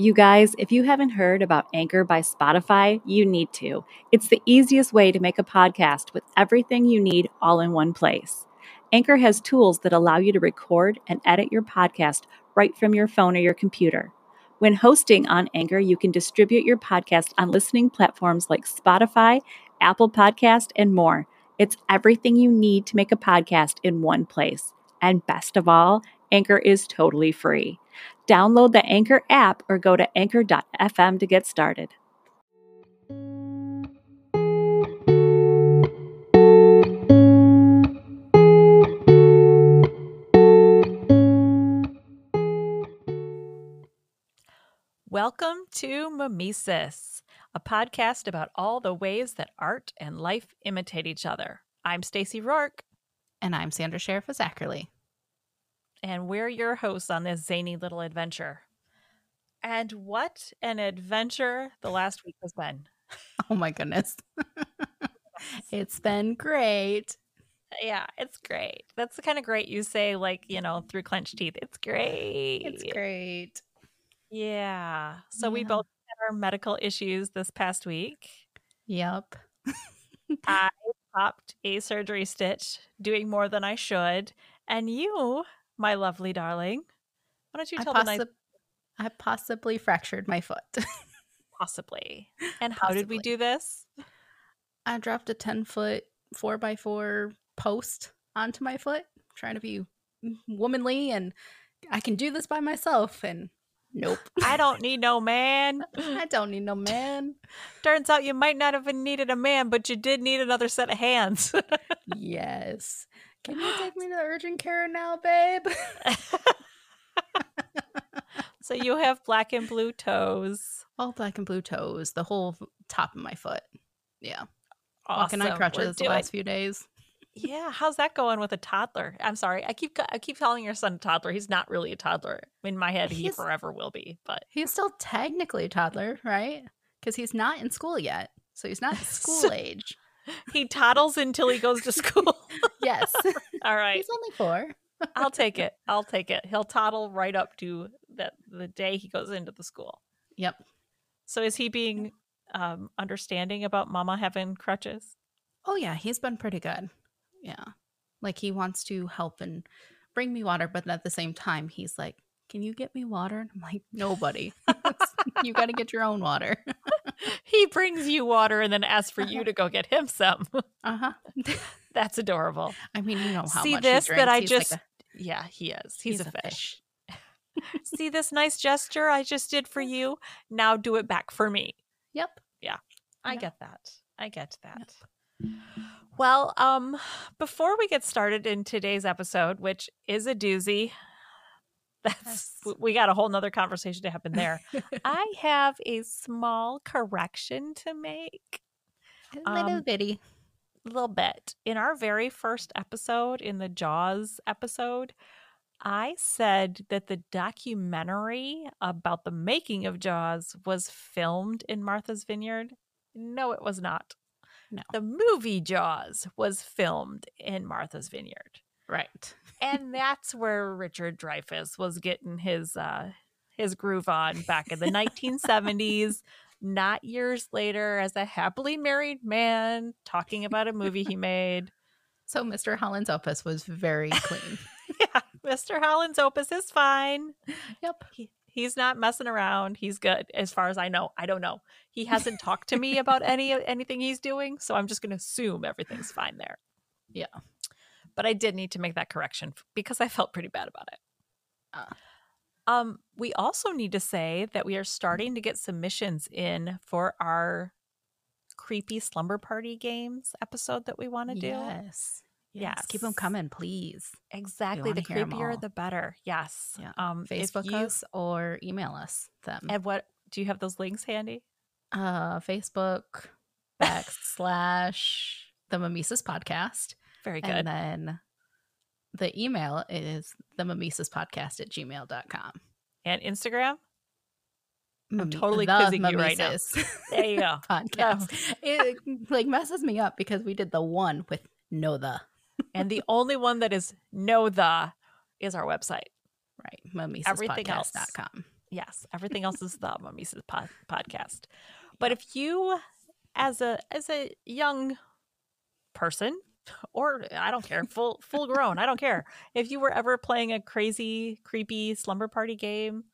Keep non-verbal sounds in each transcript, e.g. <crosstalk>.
You guys, if you haven't heard about Anchor by Spotify, you need to. It's the easiest way to make a podcast with everything you need all in one place. Anchor has tools that allow you to record and edit your podcast right from your phone or your computer. When hosting on Anchor, you can distribute your podcast on listening platforms like Spotify, Apple Podcast, and more. It's everything you need to make a podcast in one place. And best of all, Anchor is totally free. Download the Anchor app or go to anchor.fm to get started. Welcome to Mimesis, a podcast about all the ways that art and life imitate each other. I'm Stacy Rourke, And I'm Sandra Sheriff of Zachary. And we're your hosts on this zany little adventure. And what an adventure the last week has been. <laughs> Oh my goodness. <laughs> it's been great. Yeah, it's great. That's the kind of great you say, like, you know, through clenched teeth. It's great. It's great. Yeah. So we both had our medical issues this past week. Yep. I <laughs> popped a surgery stitch, doing more than I should. And you, my lovely darling, why don't you I, tell the nice I possibly fractured my foot. <laughs> possibly? And how did we do this? I dropped a 10 foot 4 by 4 post onto my foot, trying to be womanly and I can do this by myself. And nope. I don't <laughs> need no man. I don't need no man. <laughs> Turns out you might not have needed a man, but you did need another set of hands. yes. Can you take me to urgent care now, babe? <laughs> so you have black and blue toes. All black and blue toes, the whole top of my foot. Yeah. Walking on Awesome. Crutches the last few days. Yeah, how's that going with a toddler? I'm sorry, I keep I keep calling your son a toddler. He's not really a toddler. In my head, he forever will be. But He's still technically a toddler, right? Because he's not in school yet. So he's not <laughs> school So- age. <laughs> he toddles until he goes to school. <laughs> Yes. <laughs> All right, he's only four. I'll take it. I'll take it. He'll toddle right up to that the day he goes into the school. Yep. So is he being um, understanding about Mama having crutches? Oh, yeah. He's been pretty good. Yeah. Like he wants to help and bring me water, but at the same time, he's like, Can you get me water? And I'm like, Nobody. you got to get your own water. He brings you water and then asks for you to go get him some. <laughs> Uh huh. That's adorable. I mean, you know how See much this he that. I He's like just a- Yeah, he is. He's, He's a, a fish. <laughs> See this nice gesture I just did for you? Now do it back for me. yep. Yeah. I Yep. get that. I get that. Well, um before we get started in today's episode, which is a doozy, <laughs> that's we got a whole nother conversation to happen there. <laughs> I have a small correction to make. A little Um, bitty. A little bit. In our very first episode, in the Jaws episode, I said that the documentary about the making of Jaws was filmed in Martha's Vineyard. No, it was not. No. The movie Jaws was filmed in Martha's Vineyard. Right. <laughs> And that's where Richard Dreyfuss was getting his uh his groove on back in the 1970s, not years later as a happily married man talking about a movie he made. So Mr. Holland's opus was very clean. <laughs> Yeah, Mr. Holland's opus is fine. yep. He, he's not messing around. He's good as far as I know. I don't know. He hasn't talked to me about any anything he's doing, so I'm just going to assume everything's fine there. Yeah. But I did need to make that correction because I felt pretty bad about it. Ah. Um, we also need to say that we are starting to get submissions in for our creepy slumber party games episode that we want to do. Yes. Yes. Keep them coming, please. Exactly. The wanna hear 'em creepier, the better. Yes. Yeah. Um, Facebook you- us or email us them. And what do you have those links handy? Uh, Facebook backslash the Mimesis podcast. Very good. And then the email is the mimesis podcast at gmail.com. and Instagram. Mime- totally the quizzing you right now. <laughs> There you go. podcast. <laughs> It like messes me up because we did the one with no the. <laughs> and the only one that is no the is our website. Right. Everything else. Mimesispodcast.com. Yes, everything else is the Mimesis pod- podcast. But if you, as a as a young person, or I don't care, full full grown, I don't care. If you were ever playing a crazy, creepy slumber party game,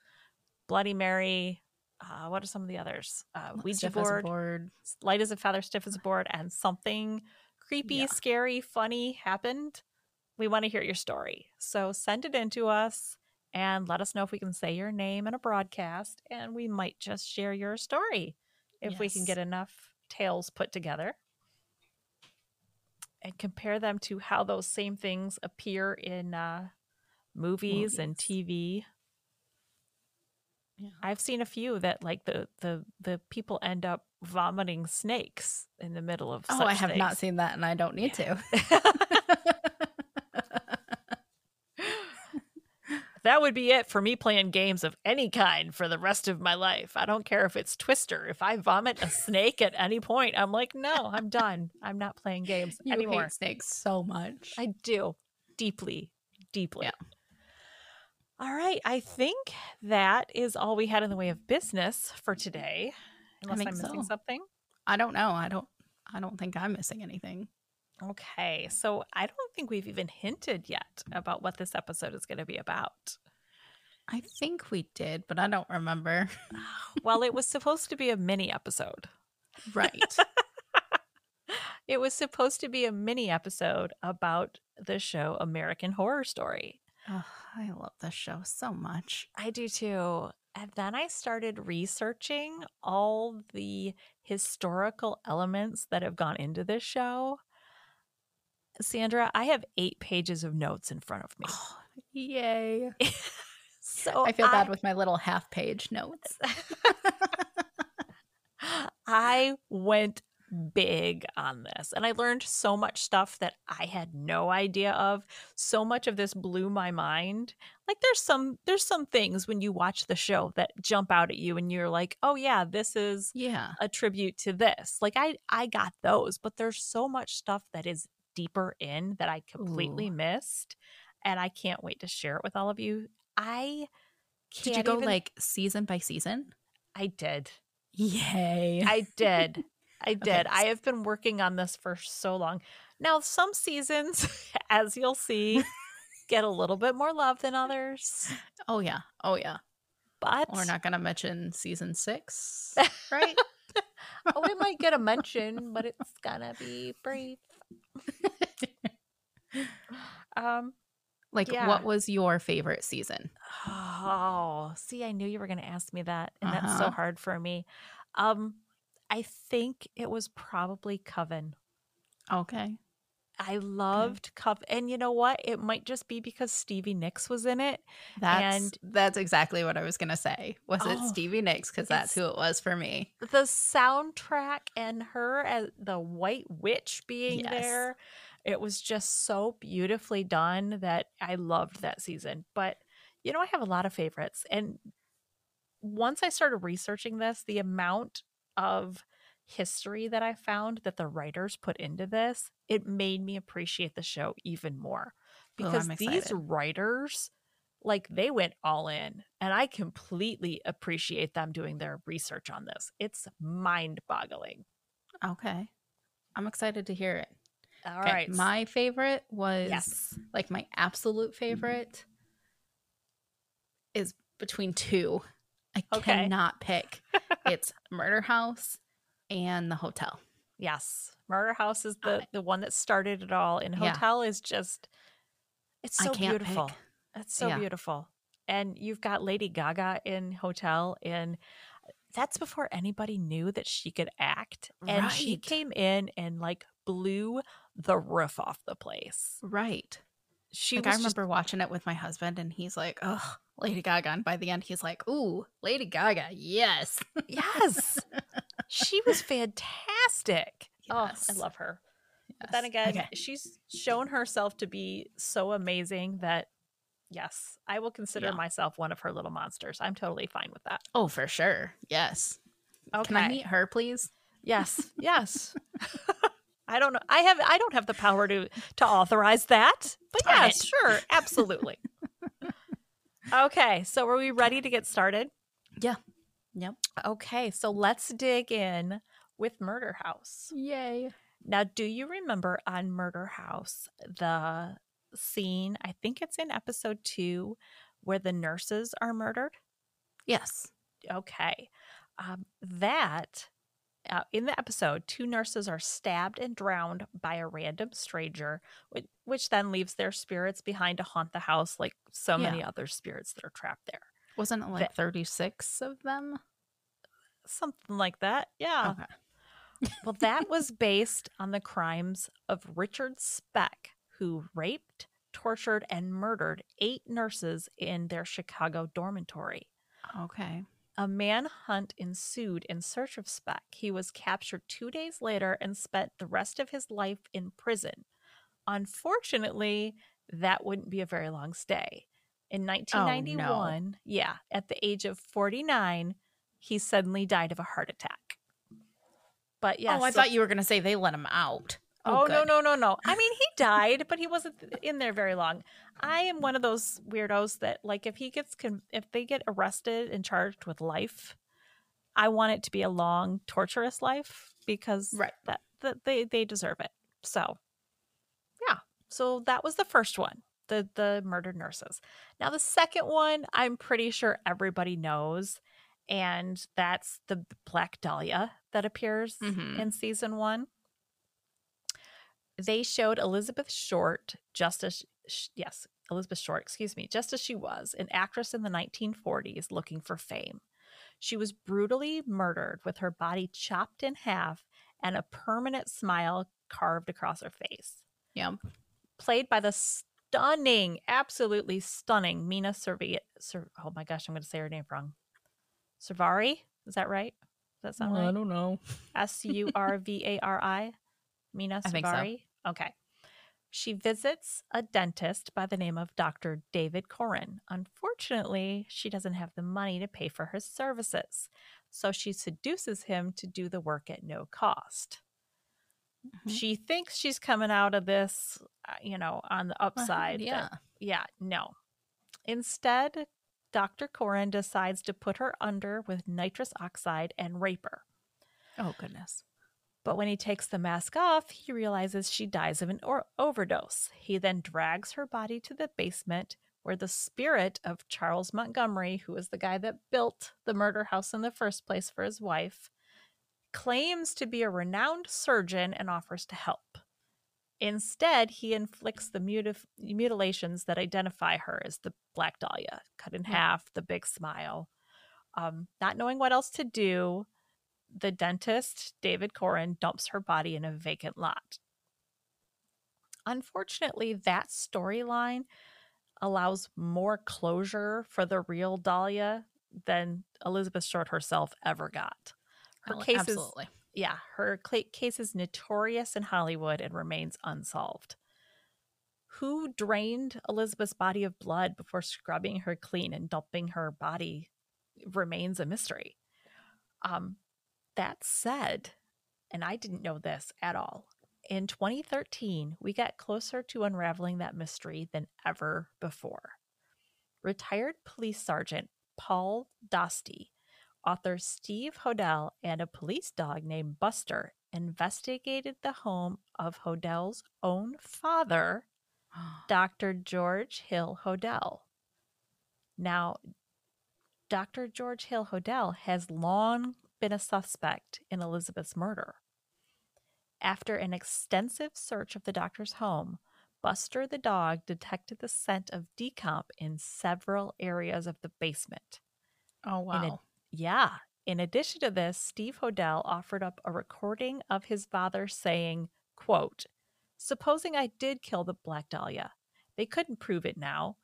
Bloody Mary, uh, what are some of the others? Uh, Ouija Stiff as a board, board. light as a feather, stiff as a board, and something creepy, Yeah. scary, funny happened. We want to hear your story. So send it in to us and let us know if we can say your name in a broadcast, and we might just share your story if we can get enough tales put together and compare them to how those same things appear in uh, movies, and TV. Yeah. I've seen a few that like the the the people end up vomiting snakes in the middle of. Oh, I have not seen that, and I don't need to. <laughs> <laughs> that would be it for me playing games of any kind for the rest of my life. I don't care if it's Twister. If I vomit a snake at any point, I'm like, no, I'm done. I'm not playing games you anymore. hate snakes so much. I do deeply, deeply. Yeah. All right. I think that is all we had in the way of business for today. Unless I'm missing so. something. I don't know. I don't. I don't think I'm missing anything. Okay. So I don't think we've even hinted yet about what this episode is going to be about. I think we did, but I don't remember. <sighs> well, it was supposed to be a mini episode. Right. <laughs> It was supposed to be a mini episode about the show American Horror Story. oh, I love this show so much. I do too. And then I started researching all the historical elements that have gone into this show. Sandra, I have eight pages of notes in front of me. Oh, yay. <laughs> So I feel bad with my little half page notes. <laughs> I went big on this and I learned so much stuff that I had no idea of. So much of this blew my mind. Like there's some there's some things when you watch the show that jump out at you and you're like, "Oh yeah, this is Yeah. a tribute to this." Like I I got those, but there's so much stuff that is deeper in that I completely Ooh. missed and I can't wait to share it with all of you. I Did you go even- like season by season? I did. Yay. I did. I <laughs> did. Okay. I have been working on this for so long. Now, some seasons, <laughs> as you'll see, get a little bit more love than others. oh, yeah. Oh, yeah. But We're not going to mention season six, right? <laughs> oh, we might get a mention, but it's gonna be brief. <laughs> Um. like, Yeah. what was your favorite season? Oh, see, I knew you were gonna ask me that, and that's so Uh-huh. hard for me. Um, I think it was probably Coven. Okay. I loved Coven, and you know what? It might just be because Stevie Nicks was in it. That's And- that's exactly what I was gonna say. Was it Oh, Stevie Nicks? Because that's who it was for me. the soundtrack and her as the white witch being Yes. there it was just so beautifully done that i loved that season but you know i have a lot of favorites and once i started researching this the amount of history that i found that the writers put into this it made me appreciate the show even more Oh, because I'm these writers like they went all in and i completely appreciate them doing their research on this it's mind boggling Okay. I'm excited to hear it. all Okay, right My favorite was yes like my absolute mm-hmm. favorite is between two. I Okay. cannot pick. <laughs> it's Murder House and the hotel. yes murder house is the I- the one that started it all and Yeah. hotel is just it's so beautiful pick. it's so Yeah. beautiful and you've got lady gaga in hotel and that's before anybody knew that she could act and she came in and like blew the roof off the place Right. she like I just remember watching it with my husband and he's like, "Oh, Lady Gaga." And by the end he's like, "Ooh, Lady Gaga. Yes." Yes. <laughs> she was fantastic. <laughs> Oh, I love her. But then again, Okay. she's shown herself to be so amazing that yes, I will consider Yeah. myself one of her little monsters. I'm totally fine with that. Oh, for sure. Yes. Okay. Can I meet her, please? Yes. <laughs> Yes. <laughs> I don't know. I have I don't have the power to to authorize that. But yes, sure. Absolutely. okay, so are we ready to get started? Yeah. Yep. Okay, so let's dig in with Murder House. Yay. Now, do you remember on Murder House the scene? I think it's in episode two where the nurses are murdered. Yes. Okay. Um, that uh, in the episode, two nurses are stabbed and drowned by a random stranger, which, which then leaves their spirits behind to haunt the house like so many other spirits that are trapped there. Wasn't it like 36 of them? Something like that. Yeah. Okay. Well, that was based on the crimes of Richard Speck, who raped, tortured, and murdered eight nurses in their Chicago dormitory. Okay. A manhunt ensued in search of Speck. He was captured two days later and spent the rest of his life in prison. Unfortunately, that wouldn't be a very long stay. In 1991, yeah, at the age of 49, he suddenly died of a heart attack. But yeah, oh, I so- thought you were going to say they let him out. Oh, oh, no, good. no, no, no. I mean, he died, but he wasn't in there very long. I am one of those weirdos that, like, if he gets, con- if they get arrested and charged with life, I want it to be a long, torturous life because Right. that, that they they deserve it. So, yeah. So that was the first one, the the murdered nurses. Now the second one, I'm pretty sure everybody knows, and that's the Black Dahlia that appears Mhm. in season one they showed Elizabeth Short just as sh- yes, Elizabeth Short, excuse me, just as she was, an actress in the 1940s looking for fame. She was brutally murdered with her body chopped in half and a permanent smile carved across her face. Yep. Played by the stunning, absolutely stunning Mena Servi. Ser- oh my gosh, I'm going to say her name wrong. Servari? Is that right? Does that sound right? I don't know. <laughs> S U R V A R I, Mena I think so. Okay. She visits a dentist by the name of Dr. David Curan. Unfortunately, she doesn't have the money to pay for his services, so she seduces him to do the work at no cost. Mhm. She thinks she's coming out of this, uh, you know, on the upside. but yeah. yeah, no. Instead, Dr. Curan decides to put her under with nitrous oxide and rape her. Oh, goodness. But when he takes the mask off, he realizes she dies of an or- overdose. He then drags her body to the basement where the spirit of Charles Montgomery, who is the guy that built the murder house in the first place for his wife, claims to be a renowned surgeon and offers to help. Instead, he inflicts the mutif- mutilations that identify her as the Black Dahlia, cut in half, the big smile. Um, not knowing what else to do, the dentist, David Curan, dumps her body in a vacant lot. Unfortunately, that storyline allows more closure for the real Dahlia than Elizabeth Short herself ever got. Her Oh, case is absolutely. yeah, her case is notorious in Hollywood and remains unsolved. Who drained Elizabeth's body of blood before scrubbing her clean and dumping her body remains a mystery. Um, that said, and I didn't know this at all. In 2013, we got closer to unraveling that mystery than ever before. Retired police sergeant Paul Dostie author Steve Hodel and a police dog named Buster investigated the home of Hodel's own father, <gasps> Dr. George Hill Hodel. Now, Dr. George Hill Hodel has long been a suspect in Elizabeth's murder. After an extensive search of the doctor's home, Buster the dog detected the scent of decomp in several areas of the basement. oh, wow. Yeah. In addition to this, Steve Hodel offered up a recording of his father saying, quote, Supposing I did kill the Black Dahlia. They couldn't prove it now.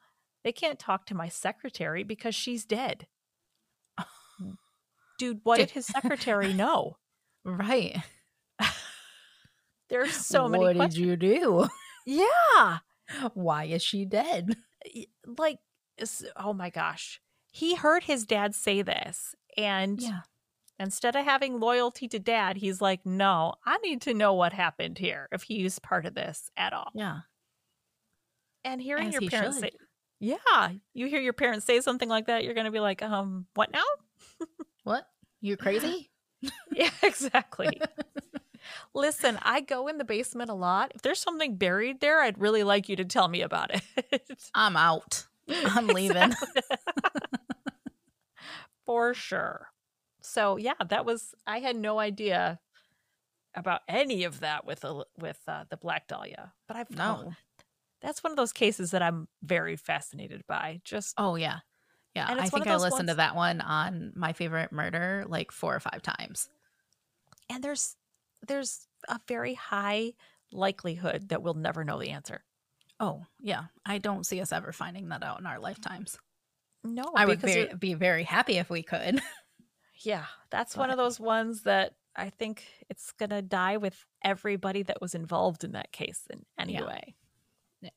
They can't talk to my secretary because she's dead. Mm. Dude, what did Did- his secretary know? <laughs> right. <laughs> There's so many What questions. did you do? <laughs> Yeah. Why is she dead? like oh my gosh he heard his dad say this and yeah. instead of having loyalty to dad he's like no i need to know what happened here if he's part of this at all Yeah. and hearing As your he parents should. say yeah you hear your parents say something like that you're going to be like um what now <laughs> What? You crazy? <laughs> Yeah, exactly. <laughs> Listen, I go in the basement a lot. If there's something buried there, I'd really like you to tell me about it. I'm out. I'm leaving. For sure. So, yeah, that was I had no idea about any of that with the with uh, the Black Dahlia. But I've No. that's one of those cases that I'm very fascinated by. Just Oh yeah. Yeah. I think I listened to that one on my favorite murder like four or five times. and there's there's a very high likelihood that we'll never know the answer. Oh, yeah. I don't see us ever finding that out in our lifetimes. No, I would be, be very happy if we could. <laughs> Yeah, that's one of those ones that I think it's going to die with everybody that was involved in that case in any Yeah. way. Yeah.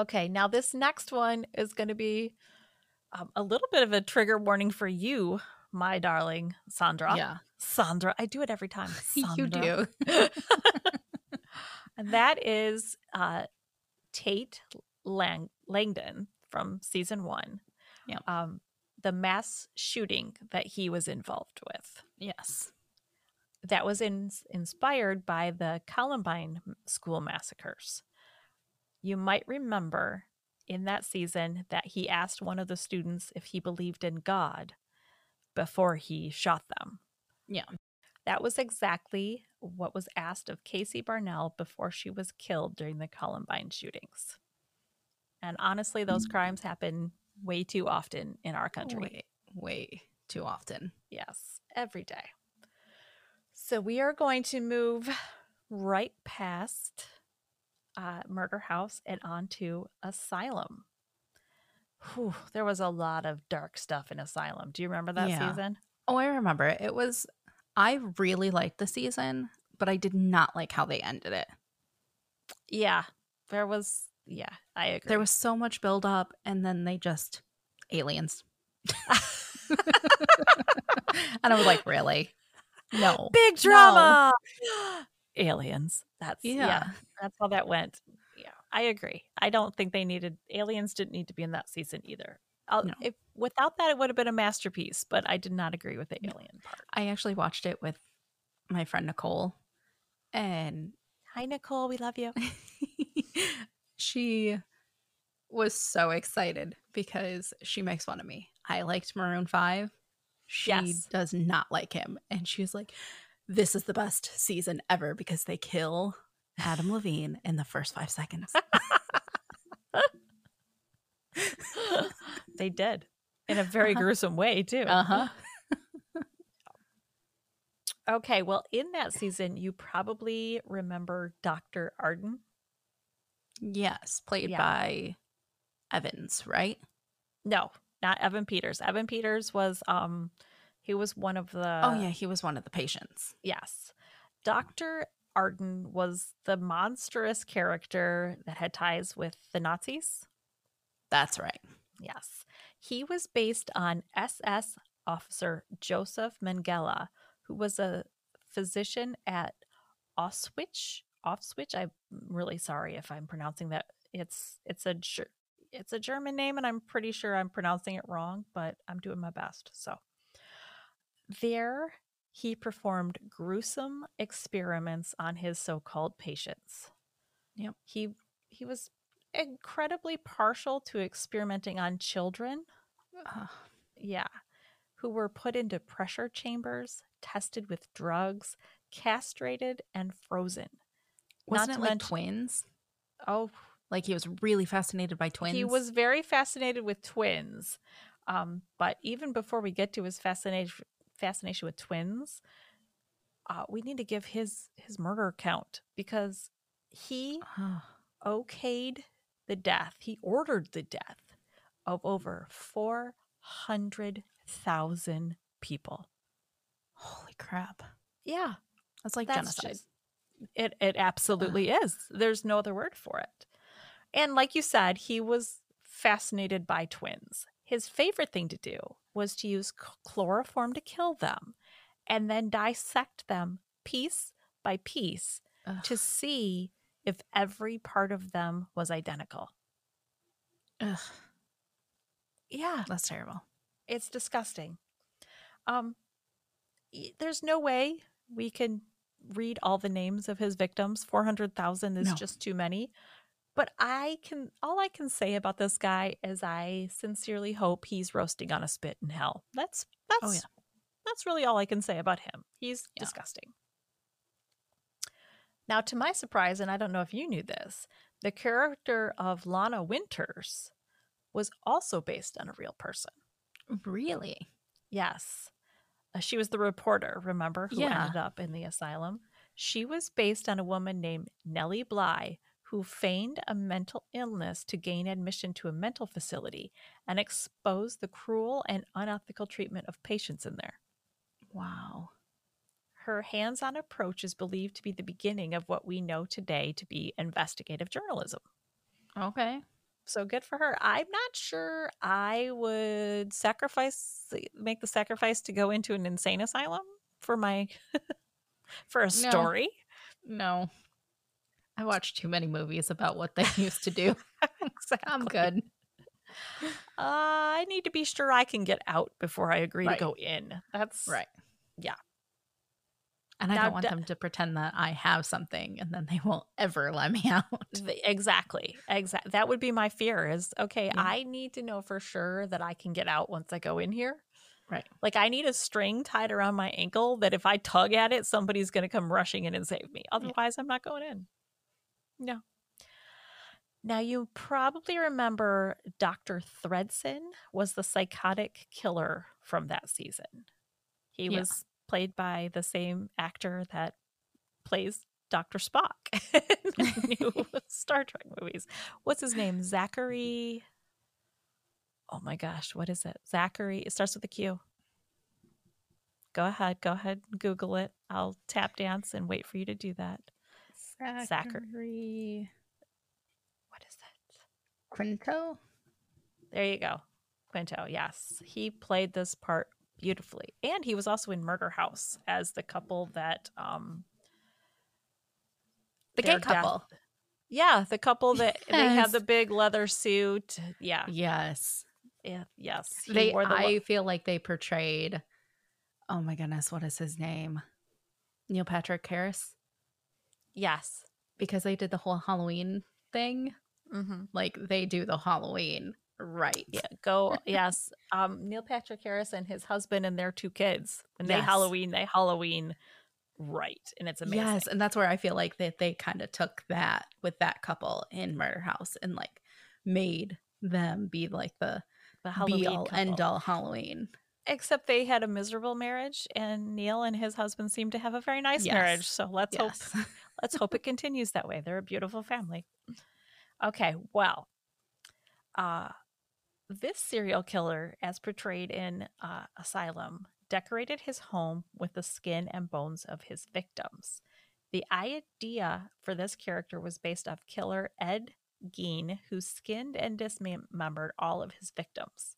Okay, now this next one is going to be um, a little bit of a trigger warning for you, my darling Sandra. yeah. Sandra, I do it every time. <laughs> You do. <laughs> and that is uh, Tate Lang- Langdon from season one. Yep. Um, the mass shooting that he was involved with. Yes. That was in- inspired by the Columbine school massacres. You might remember in that season that he asked one of the students if he believed in God before he shot them. Yeah. That was exactly what was asked of Casey Bernall before she was killed during the Columbine shootings. And honestly, those crimes happen way too often in our country. Way, way too often. Yes, every day. So we are going to move right past uh, Murder House and on to Asylum. Whew, there was a lot of dark stuff in Asylum. Do you remember that Yeah. season? Oh, I remember. it. It was I really liked the season, but I did not like how they ended it. Yeah, there was. Yeah, I agree. There was so much build up and then they just aliens. <laughs> and I was like, really? No. big drama. <gasps> Aliens. That's yeah. Yeah. That's how that went. Yeah, I agree. I don't think they needed aliens. Didn't need to be in that season either. No. if without that, it would have been a masterpiece. But I did not agree with the No. alien part. I actually watched it with my friend Nicole and Hi, Nicole. We love you. <laughs> she was so excited because she makes fun of me. I liked Maroon 5. She Yes. does not like him. And she was like, This is the best season ever because they kill Adam Levine in the first five seconds. <laughs> they did in a very Uh-huh. gruesome way too. Uh huh. <laughs> Okay, well, in that season, you probably remember Doctor Arden. Yes, played Yeah. by Evans, right? No, not Evan Peters. Evan Peters was um, he was one of the. oh, yeah, he was one of the patients. Yes. Dr. Arden was the monstrous character that had ties with the Nazis. That's right. Yes. He was based on SS officer Joseph Mengele, who was a physician at Auschwitz. Auschwitz. I'm really sorry if I'm pronouncing that. It's it's a it's a German name, and I'm pretty sure I'm pronouncing it wrong, but I'm doing my best. So there, he performed gruesome experiments on his so-called patients. Yep. He he was incredibly partial to experimenting on children. Uh, Yeah. Who were put into pressure chambers, tested with drugs, castrated, and frozen. Wasn't Not it like mention- twins? Oh, Like he was really fascinated by twins. he was very fascinated with twins. Um, but even before we get to his fascination fascination with twins, uh, we need to give his his murder count because he okayed the death. He ordered the death of over 400,000 people. holy crap. Yeah, That's like that's genocide. just- it it absolutely is. There's no other word for it. And like you said, he was fascinated by twins. His favorite thing to do was to use chloroform to kill them and then dissect them piece by piece Ugh. to see if every part of them was identical. Ugh, Yeah, that's terrible. It's disgusting. Um, there's no way we can read all the names of his victims. 400,000 is No. just too many. But I can, all I can say about this guy is I sincerely hope he's roasting on a spit in hell. That's, oh, that's, Oh, yeah. that's really all I can say about him. He's Yeah. disgusting. Now, to my surprise, and I don't know if you knew this, the character of Lana Winters was also based on a real person. Really? Yes. Uh, she was the reporter, remember, who Yeah. ended up in the asylum. She was based on a woman named Nellie Bly, who feigned a mental illness to gain admission to a mental facility and exposed the cruel and unethical treatment of patients in there. Wow. Her hands on approach is believed to be the beginning of what we know today to be investigative journalism. Okay. So good for her. I'm not sure I would sacrifice make the sacrifice to go into an insane asylum for my <laughs> for a No. story. No. I watched too many movies about what they used to do. <laughs> exactly. I'm good. Uh, I need to be sure I can get out before I agree Right. to go in. That's Right. Yeah. And I Now, don't want them to pretend that I have something and then they won't ever let me <laughs> out. exactly. Exactly. That would be my fear is okay, Yeah. I need to know for sure that I can get out once I go in here. Right. Like I need a string tied around my ankle that if I tug at it, somebody's going to come rushing in and save me. Otherwise, I'm not going in. No. Now you probably remember Dr. Thredson was the psychotic killer from that season. He Yeah. was played by the same actor that plays Dr. Spock <laughs> in the new <laughs> Star Trek movies. What's his name? Zachary. Mm-hmm. Oh my gosh, what is it? Zachary. It starts with a Q. Go ahead. Go ahead. and Google it. I'll tap dance and wait for you to do that. Zachary What is it? Quinto? There you go. Quinto. Yes. He played this part beautifully. And he was also in Murder House as the couple that um The gay couple. death- Yeah, the couple that <laughs> they had the big leather suit. Yeah. Yes. yeah yes. He They wore the I le- feel like they portrayed Oh my goodness, what is his name? Neil Patrick Harris Yes. because they did the whole Halloween thing. Mm-hmm. Like they do the Halloween right. Yeah, go. yes. Um, Neil Patrick Harris and his husband and their two kids. When they Yes. Halloween, they Halloween right. And it's amazing. Yes, and that's where I feel like that they kind of took that with that couple in Murder House and like made them be like the the be all couple. end all Halloween. Except they had a miserable marriage, and Neil and his husband seem to have a very nice Yes. marriage. So let's hope <laughs> let's hope it continues that way. They're a beautiful family. Okay, well, uh, this serial killer, as portrayed in uh, Asylum, decorated his home with the skin and bones of his victims. The idea for this character was based off killer Ed Gein, who skinned and dismembered all of his victims.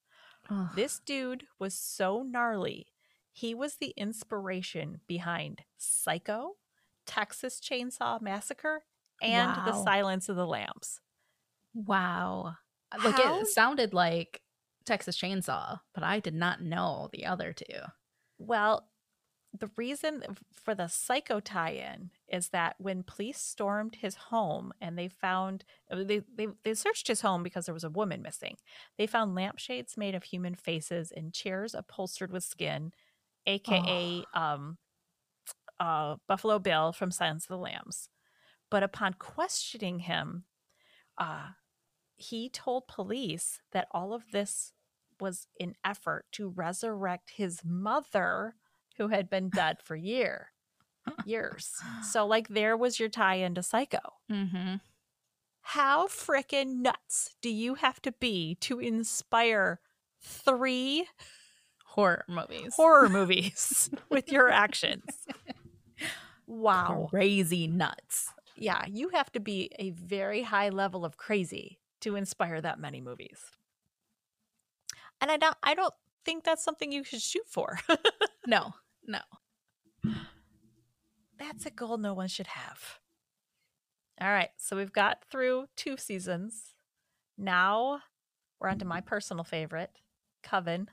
Ugh. This dude was so gnarly. He was the inspiration behind Psycho, Texas Chainsaw Massacre, and The Silence of the Lambs. Wow. Like How- it sounded like Texas Chainsaw, but I did not know the other two. Well, the reason for the Psycho tie-in is that when police stormed his home and they found uh, they, they they searched his home because there was a woman missing. They found lampshades made of human faces and chairs upholstered with skin, aka um uh Buffalo Bill from Silence of the Lambs. But upon questioning him, uh he told police that all of this was an effort to resurrect his mother who had been <laughs> dead for year years. <sighs> So like there was your tie into Psycho. Mm-hmm. How frickin' nuts do you have to be to inspire three Horror movies. horror <laughs> movies with your actions? Wow. Crazy nuts. Yeah, you have to be a very high level of crazy to inspire that many movies. And I don't I don't think that's something you should shoot for. <laughs> No, no. That's a goal no one should have. All right, so we've got through two seasons. Now we're on to my personal favorite, Coven.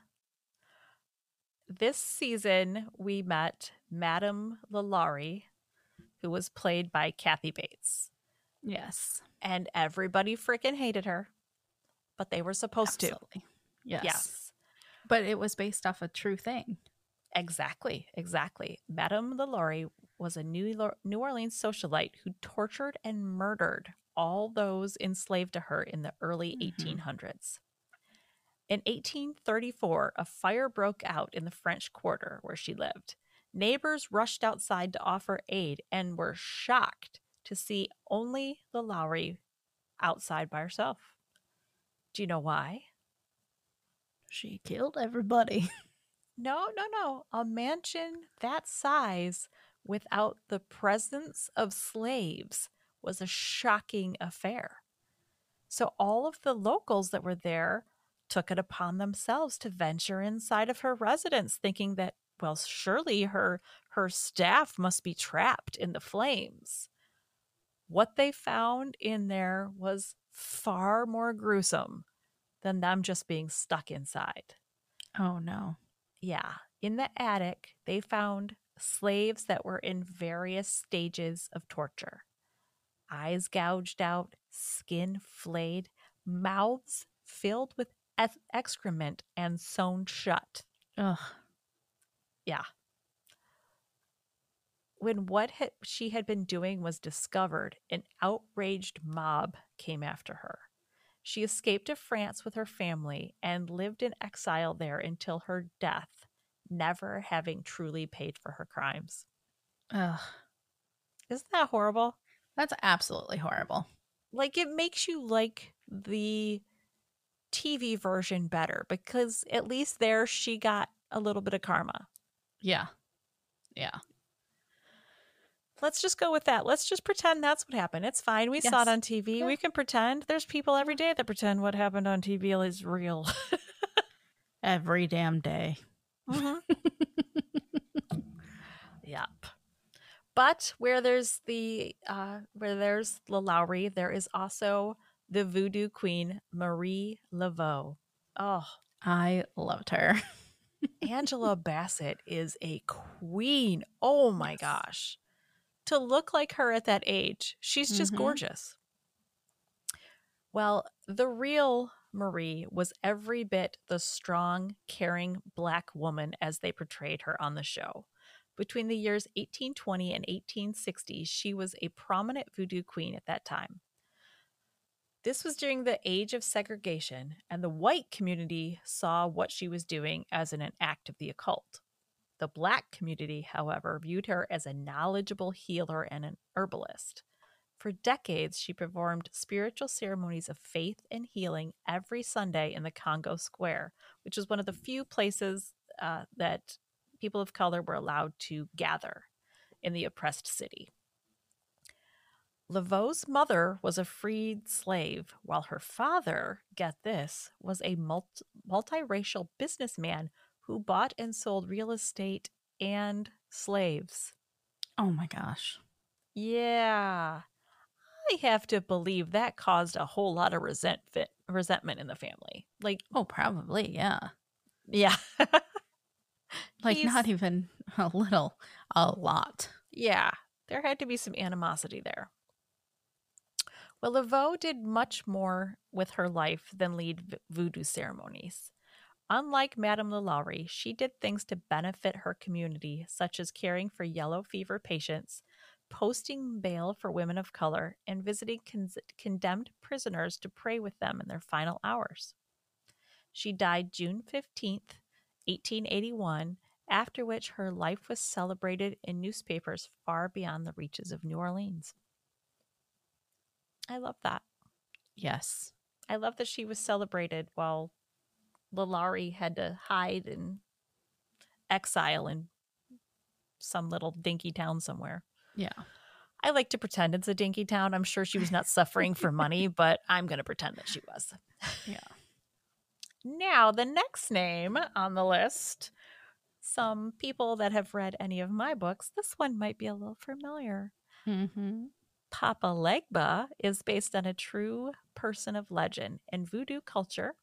this season we met Madame Lalaurie, who was played by Kathy Bates. Yes. And everybody freaking hated her, but they were supposed Absolutely. to. Yes. Yes. But it was based off a true thing. Exactly, exactly. Madame Lalaurie was a New, New Orleans socialite who tortured and murdered all those enslaved to her in the early Mhm. 1800s. In 1834, a fire broke out in the French Quarter where she lived. Neighbors rushed outside to offer aid and were shocked to see only Lalaurie outside by herself. Do you know why? She killed everybody. <laughs> No, no, no. A mansion that size without the presence of slaves was a shocking affair. So all of the locals that were there took it upon themselves to venture inside of her residence thinking that well surely her her staff must be trapped in the flames. What they found in there was far more gruesome than them just being stuck inside. Oh no. Yeah. In the attic, they found slaves that were in various stages of torture eyes gouged out, skin flayed, mouths filled with excrement and sewn shut. Ugh. Yeah. When what ha- she had been doing was discovered, an outraged mob came after her. She escaped to France with her family and lived in exile there until her death, never having truly paid for her crimes. Ugh. Isn't that horrible? That's absolutely horrible. Like, it makes you like the TV version better because at least there she got a little bit of karma. Yeah. Yeah. Let's just go with that. Let's just pretend that's what happened. It's fine. We saw it on TV. Yeah. We can pretend. There's people every day that pretend what happened on TV is real. <laughs> Every damn day. <laughs> Mhm. yep. But where there's the uh, where there's the Lowry, there is also the voodoo queen Marie Laveau. Oh, I loved her. <laughs> Angela Bassett is a queen. Oh my Yes. gosh. To look like her at that age, she's just Mhm. gorgeous. Well, the real Marie was every bit the strong, caring black woman as they portrayed her on the show. Between the years 1820 and 1860, she was a prominent voodoo queen at that time. This was during the age of segregation, and the white community saw what she was doing as an act of the occult. The black community, however, viewed her as a knowledgeable healer and an herbalist. For decades, she performed spiritual ceremonies of faith and healing every Sunday in the Congo Square, which was one of the few places uh, that people of color were allowed to gather in the oppressed city. Laveau's mother was a freed slave, while her father, get this, was a multi- multiracial businessman who bought and sold real estate and slaves. Oh my gosh. Yeah. I have to believe that caused a whole lot of resentment resentment in the family. Like, Oh, probably. Yeah. yeah. <laughs> Like He's- not even <laughs> a little, a lot. Yeah, there had to be some animosity there. Well, Laveau did much more with her life than lead voodoo ceremonies. Unlike Madame Lalaurie, she did things to benefit her community, such as caring for yellow fever patients, posting bail for women of color, and visiting con- condemned prisoners to pray with them in their final hours. She died June 15th, 1881, after which her life was celebrated in newspapers far beyond the reaches of New Orleans. I love that. Yes. I love that she was celebrated while Lalaurie had to hide in exile in some little dinky town somewhere. Yeah. I like to pretend it's a dinky town. I'm sure she was not suffering for money, <laughs> but I'm going to pretend that she was. Yeah. Now, the next name on the list, some people that have read any of my books, this one might be a little familiar. Mm-hmm. Papa Legba is based on a true person of legend. In voodoo culture,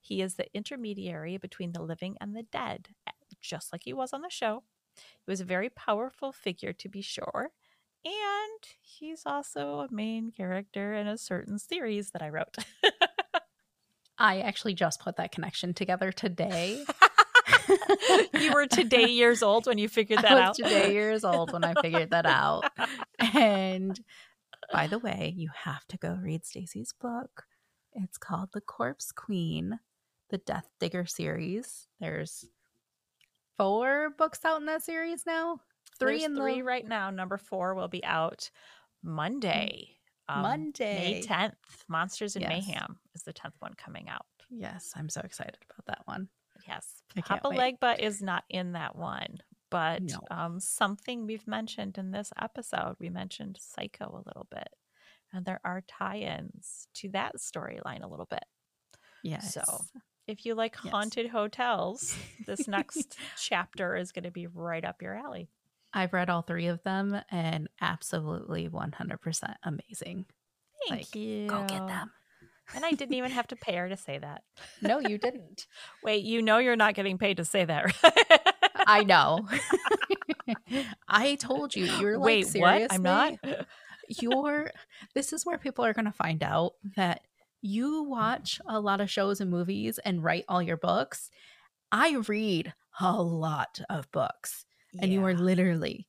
he is the intermediary between the living and the dead, eh, just like he was on the show. He was a very powerful figure, to be sure. And he's also a main character in a certain series that I wrote. I actually just put that connection together today. <laughs> you were today years old when you figured that I was out. today years old when I figured that out. <laughs> And by the way, you have to go read Stacy's book. It's called The Corpse Queen, the Death Digger series. There's four books out in that series now. Three There's in three the right now. Number four will be out Monday. um, Monday. May 10th. Monsters and Yes. Mayhem is the 10th one coming out. Yes, I'm so excited about that one. Yes. Papa. Legba is not in that one, but No. um, something we've mentioned in this episode, we mentioned Psycho a little bit. And there are tie ins to that storyline a little bit. Yes. So if you like Yes. haunted hotels, this <laughs> next chapter is going to be right up your alley. I've read all three of them and absolutely 100% amazing. Thank Like, you. Go get them. And I didn't even have to pay her to say that. No, you didn't. <laughs> Wait, you know you're not getting paid to say that, right? <laughs> I know. <laughs> I told you. You're like, Wait, what? I'm not. You're. This is where people are going to find out that you watch a lot of shows and movies and write all your books. I read a lot of books, and you are literally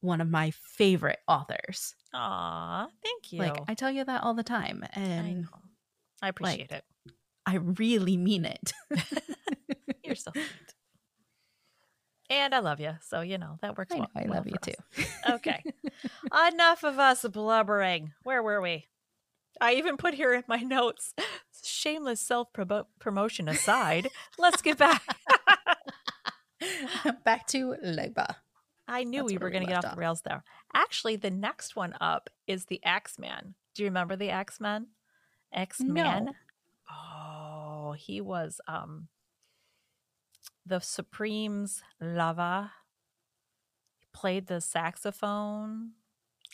one of my favorite authors. Aw, thank you. Like I tell you that all the time, I and know. I appreciate it. I really mean it. <laughs> You're so. <laughs> And I love you. So, you know, that works I well. I well love you too. Okay. <laughs> Enough of us blubbering. Where were we? I even put here in my notes shameless self promotion aside, let's get back. <laughs> Back to Legba. I knew That's we were going to get off off. the rails there. Actually, the next one up is the Axeman. Do you remember the Axeman? X-Man? No. Oh, he was um the Supremes lava. Played the saxophone.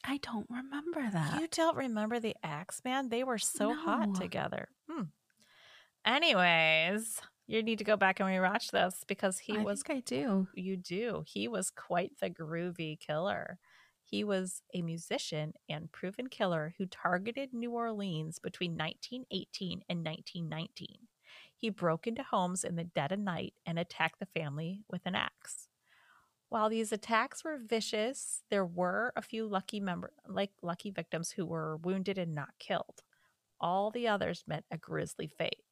I don't remember that. You don't remember the Axeman? They were so hot together. Hmm. Anyways, you need to go back and rewatch this because he I was think I do. you do. He was quite the groovy killer. He was a musician and proven killer who targeted New Orleans between 1918 and 1919. He broke into homes in the dead of night and attacked the family with an axe. While these attacks were vicious, there were a few lucky member like lucky victims who were wounded and not killed. All the others met a grisly fate.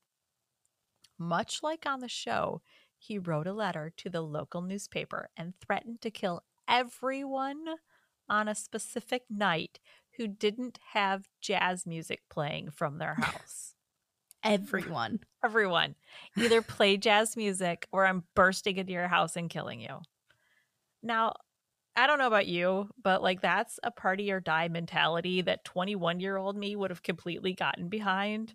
Much like on the show, he wrote a letter to the local newspaper and threatened to kill everyone on a specific night who didn't have jazz music playing from their <laughs> house. Everyone. <laughs> everyone. Either play jazz music or I'm bursting into your house and killing you. Now, I don't know about you, but like that's a party or die mentality that 21 year old me would have completely gotten behind.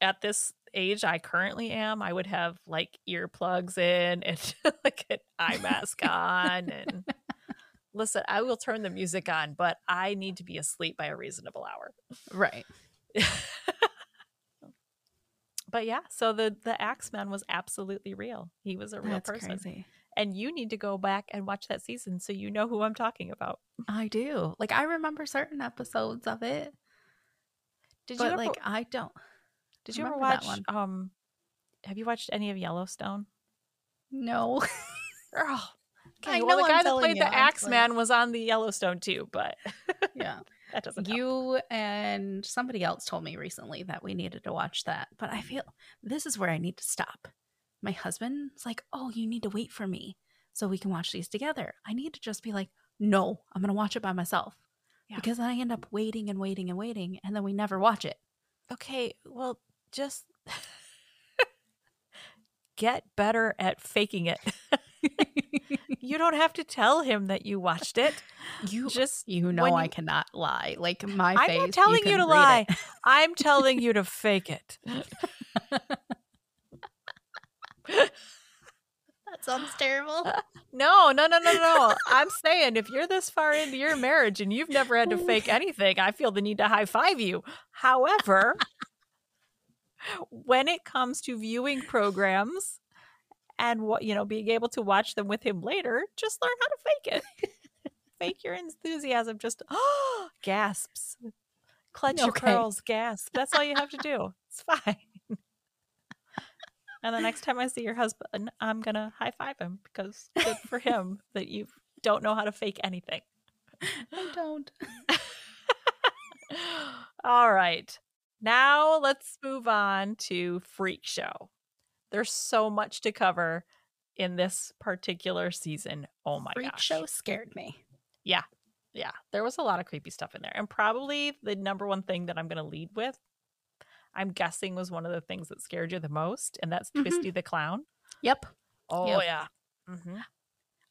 At this age I currently am, I would have like earplugs in and <laughs> like an eye mask on. And <laughs> listen, I will turn the music on, but I need to be asleep by a reasonable hour. Right. But yeah, so the the Axeman was absolutely real. He was a real That's person. crazy. And you need to go back and watch that season so you know who I'm talking about. I do. Like I remember certain episodes of it, Did but you ever, like I don't. did you ever watch um have you watched any of Yellowstone? No. <laughs> Girl. I Okay, well know the guy that played you, the Axeman was on the Yellowstone too, but yeah. <laughs> <laughs> that doesn't. You and somebody else told me recently that we needed to watch that, but I mm. feel this is where I need to stop. My husband's like, "Oh, you need to wait for me so we can watch these together." I need to just be like, "No, I'm going to watch it by myself." Yeah. Because then I end up waiting and waiting and waiting and then we never watch it. Okay, well just <laughs> get better at faking it. <laughs> you don't have to tell him that you watched it. <laughs> You Just you know I you- cannot lie. Like my favorite. I'm face. not telling you, can to lie. it. I'm telling you <laughs> to fake it. <laughs> That sounds terrible. No, no, no, no, no. I'm saying if you're this far into your marriage and you've never had to fake anything, I feel the need to high five you. However, when it comes to viewing programs and what you know, being able to watch them with him later, just learn how to fake it. <laughs> fake your enthusiasm. Just oh, <gasps> gasps, clutch your Okay. pearls, gasp. That's all you have to do. It's fine. and the next time I see your husband, I'm gonna high five him because good for him that you don't know how to fake anything. I don't. <laughs> All right. Now let's move on to Freak Show. There's so much to cover in this particular season. Oh my Freak gosh. show scared me. Yeah. Yeah. There was a lot of creepy stuff in there. And probably the number one thing that I'm going to lead with, I'm guessing was one of the things that scared you the most, and that's Mhm. Twisty the Clown. Yep. Oh, Yep. yeah. hmm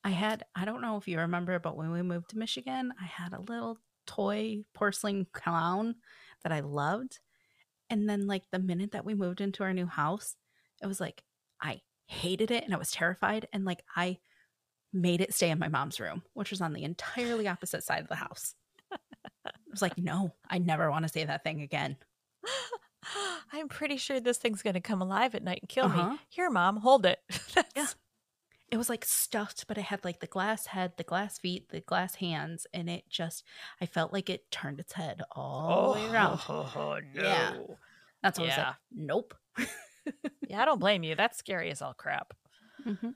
I had, I don't know if you remember, but when we moved to Michigan, I had a little toy porcelain clown that I loved. And then, like, the minute that we moved into our new house, it was like, I hated it and I was terrified. And, like, I made it stay in my mom's room, which was on the entirely opposite side of the house. I was like, no, I never want to see that thing again. <gasps> I'm pretty sure this thing's going to come alive at night and kill Uh-huh. me. Here, mom, hold it. <laughs> Yeah. It was like stuffed, but it had like the glass head, the glass feet, the glass hands, and it just, I felt like it turned its head all the way around. Oh, <laughs> no. Yeah. That's what I was Yeah. like, nope. <laughs> Yeah, I don't blame you. That's scary as all crap. Mhm.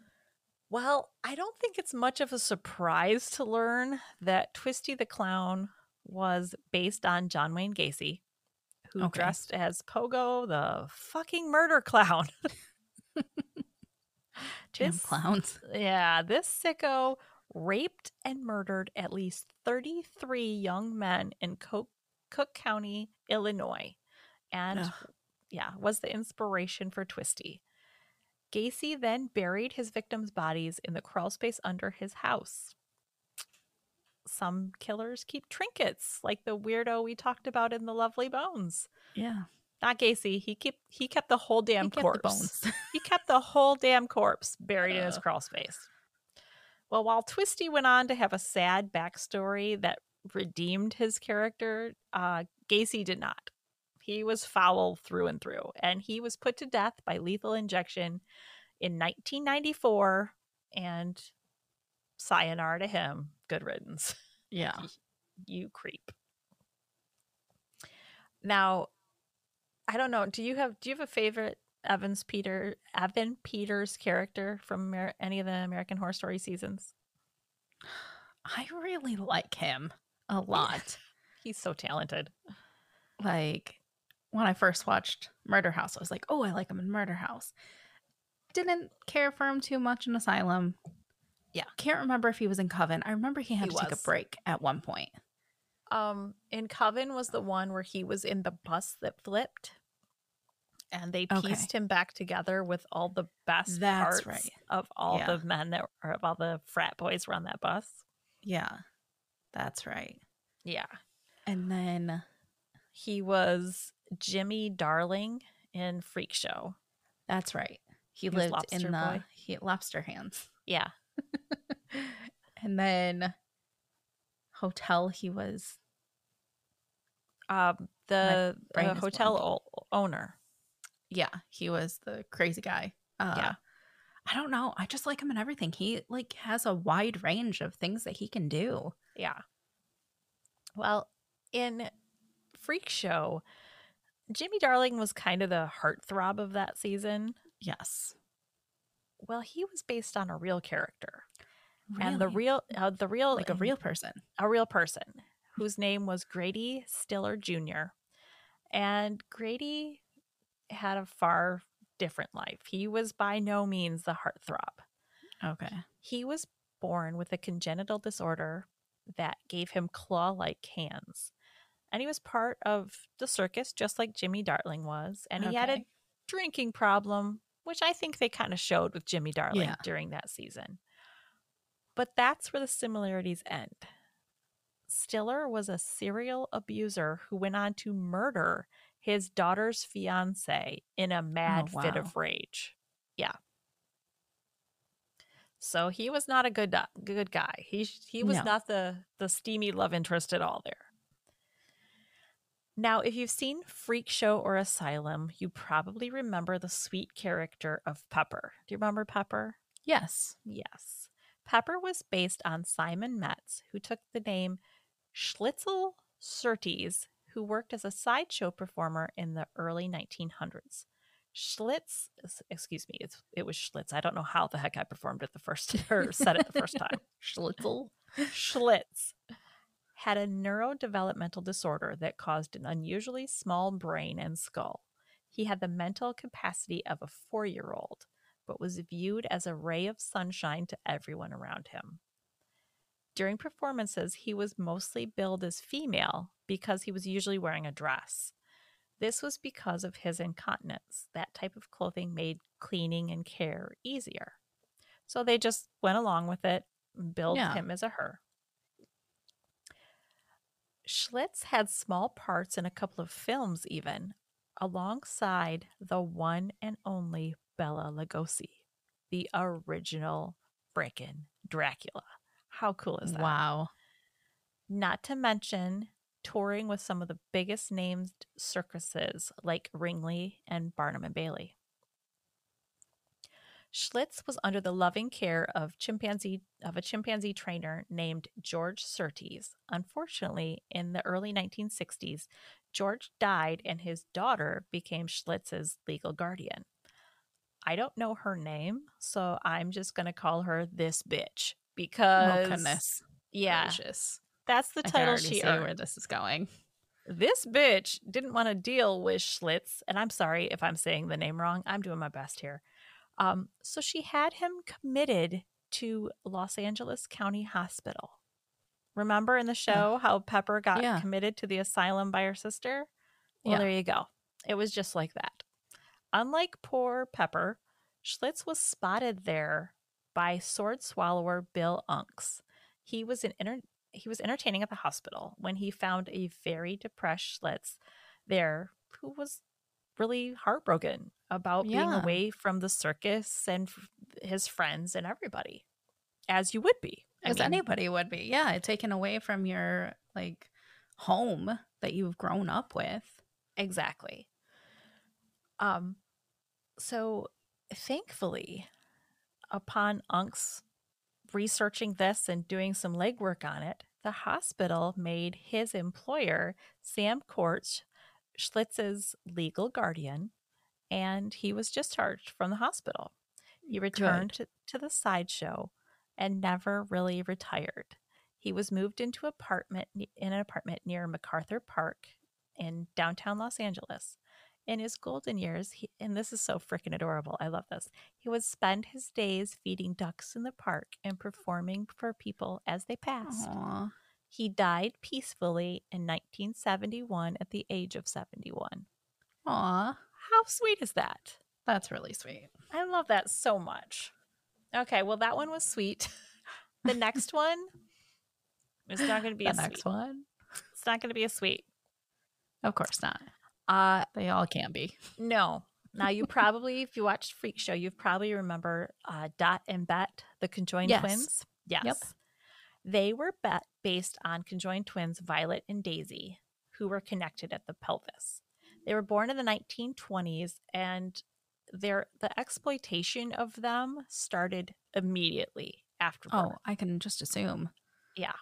Well, I don't think it's much of a surprise to learn that Twisty the Clown was based on John Wayne Gacy, who Okay. dressed as Pogo the fucking murder clown. <laughs> Damn This- clowns. Yeah, this sicko raped and murdered at least 33 young men in Co- Cook County, Illinois, and Ugh. Yeah, was the inspiration for Twisty. Gacy then buried his victims' bodies in the crawl space under his house. Some killers keep trinkets, like the weirdo we talked about in the Lovely Bones. Yeah. Not Gacy. He kept he kept the whole damn He corpse <laughs> he kept the whole damn corpse buried in his Ugh. crawl space. Well, while Twisty went on to have a sad backstory that redeemed his character, uh, Gacy did not. He was foul through and through, and he was put to death by lethal injection in 1994. And sayonara to him. Good riddance yeah. you creep. Now, I don't know. Do you have do you have a favorite Evans Peter Evan Peters character from Amer- any of the American Horror Story seasons? I really like him a lot. <laughs> He's so talented. like when I first watched Murder House, I was like, oh, I like him in Murder House. Didn't care for him too much in Asylum. Yeah. Can't remember if he was in Coven. I remember he had He to take a break at one point. Um, in Coven was the one where he was in the bus that flipped, and they Okay. pieced him back together with all the best That's parts right. of all Yeah. the men that or of all the frat boys were on that bus. Yeah. That's right. Yeah. And then He was Jimmy Darling in Freak Show. that's right. He, He lived in the he, lobster hands. <laughs> Yeah. and then hotel he was Um, the uh, hotel o- owner. yeah, he was the crazy guy. Uh, Yeah. I don't know. I just like him in everything. He like has a wide range of things that he can do. Yeah. Well, in Freak Show, Jimmy Darling was kind of the heartthrob of that season. Yes. Well, he was based on a real character, and the real, uh, the real, like a real person. a real person whose name was Grady Stiller Jr. And Grady had a far different life. He was by no means the heartthrob. Okay. He was born with a congenital disorder that gave him claw like hands. And he was part of the circus, just like Jimmy Darling was. And he had a drinking problem, which I think they kind of showed with Jimmy Darling Yeah. during that season. But that's where the similarities end. Stiller was a serial abuser who went on to murder his daughter's fiance in a oh, mad fit wow. of rage. Yeah. So he was not a good uh, good guy. He he was No. not the the steamy love interest at all there. Now, if you've seen Freak Show or Asylum, you probably remember the sweet character of Pepper. Do you remember Pepper? Yes. Yes. Pepper was based on Simon Metz, who took the name Schlitzel Surtees, who worked as a sideshow performer in the early 1900s. Schlitz, excuse me, it's, it was Schlitz. I don't know how the heck I performed it the first or said it the first time. <laughs> Schlitzel. Schlitz had a neurodevelopmental disorder that caused an unusually small brain and skull. He had the mental capacity of a four year old, but was viewed as a ray of sunshine to everyone around him. During performances, he was mostly billed as female because he was usually wearing a dress. This was because of his incontinence. That type of clothing made cleaning and care easier. So they just went along with it, billed Yeah. him as a her. Schlitz had small parts in a couple of films, even alongside the one and only Bela Lugosi, the original frickin' Dracula. How cool is that? Wow. Not to mention touring with some of the biggest named circuses like Ringling and Barnum and Bailey. Schlitz was under the loving care of chimpanzee of a chimpanzee trainer named George Surtees. Unfortunately, in the early 1960s, George died and his daughter became Schlitz's legal guardian. I don't know her name, so I'm just going to call her this bitch oh, because oh goodness. yeah, Gracious. that's the title she see earned. where this is going. This bitch didn't want to deal with Schlitz, and I'm sorry if I'm saying the name wrong. I'm doing my best here. Um, so she had him committed to Los Angeles County Hospital. Remember in the show how Pepper got Yeah. committed to the asylum by her sister? Well, Yeah. there you go. It was just like that. Unlike poor Pepper, Schlitz was spotted there by sword swallower Bill Unks. He was an inter- he was entertaining at the hospital when he found a very depressed Schlitz there who was really heartbroken about being away from the circus and f- his friends and everybody, as you would be. I As mean, anybody would be. Yeah. Taken away from your like home that you've grown up with. Exactly. Um so thankfully upon Unks researching this and doing some legwork on it, the hospital made his employer, Sam Kortes, Schlitz's legal guardian, and he was discharged from the hospital. He mm, returned to, to the sideshow and never really retired. He was moved into apartment in an apartment near MacArthur Park in downtown Los Angeles. In his golden years, he, and this is so freaking adorable, I love this. He would spend his days feeding ducks in the park and performing for people as they passed. Aw. He died peacefully in 1971 at the age of 71. Aw. How sweet is that? That's really sweet. I love that so much. Okay, well, that one was sweet. The next <laughs> one is not going to be the a next sweet. one. It's not going to be a sweet. Of course not. Uh, They all can be. No. Now you <laughs> probably, if you watched Freak Show, you probably remember uh, Dot and Bet, the conjoined Yes. twins. Yes. Yep. They were bet based on conjoined twins Violet and Daisy, who were connected at the pelvis. They were born in the 1920s, and their the exploitation of them started immediately after. Oh, I can just assume. Yeah.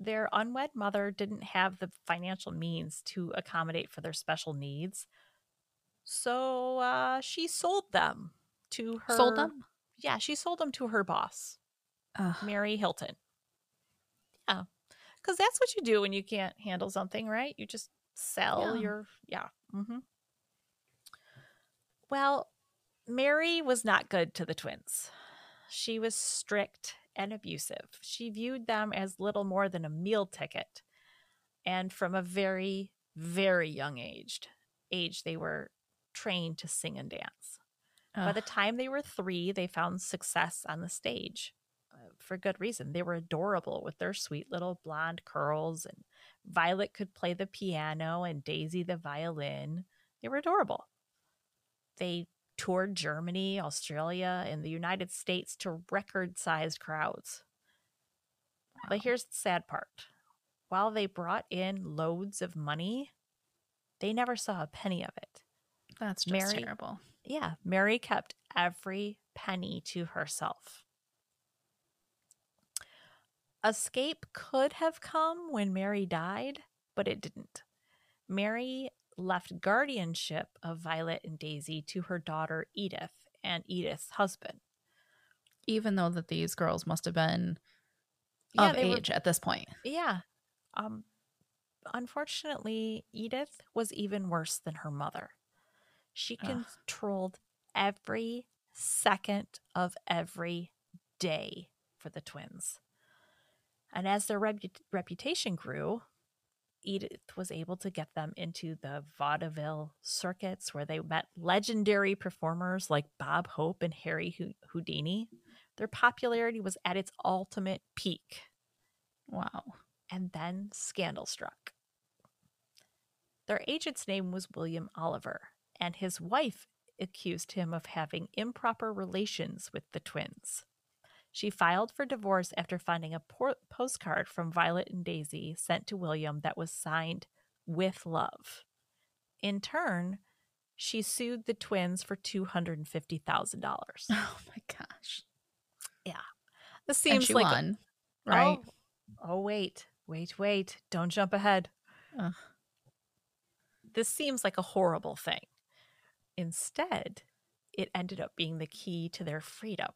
Their unwed mother didn't have the financial means to accommodate for their special needs. So uh, she sold them to her. Sold them? Yeah, she sold them to her boss, Ugh. Mary Hilton. Yeah, because that's what you do when you can't handle something, right? You just sell Yeah. your. Yeah. Mm-hmm. Well, Mary was not good to the twins. She was strict and abusive. She viewed them as little more than a meal ticket. And from a very, very young age, age they were trained to sing and dance. By the time they were three, they found success on the stage for good reason. They were adorable with their sweet little blonde curls, and Violet could play the piano and Daisy the violin. They were adorable. They toured Germany, Australia, and the United States to record sized crowds. But here's the sad part while they brought in loads of money, They never saw a penny of it. That's just Mary- terrible. Yeah, Mary kept every penny to herself. Escape could have come when Mary died, but it didn't. Mary left guardianship of Violet and Daisy to her daughter Edith and Edith's husband. Even though that these girls must have been Yeah, of they were- age at this point. Yeah. Um unfortunately, Edith was even worse than her mother. She Ugh. controlled every second of every day for the twins. And as their repu- reputation grew, Edith was able to get them into the vaudeville circuits where they met legendary performers like Bob Hope and Harry Hou- Houdini. Their popularity was at its ultimate peak Wow. and then scandal struck. Their agent's name was William Oliver, and his wife accused him of having improper relations with the twins. She filed for divorce after finding a por- postcard from Violet and Daisy sent to William that was signed with love. In turn, she sued the twins for $250,000. <laughs> Oh my gosh. Yeah. This seems like a- oh, right? Oh, oh, wait, wait, wait. Don't jump ahead. Ugh. This seems like a horrible thing. Instead, it ended up being the key to their freedom.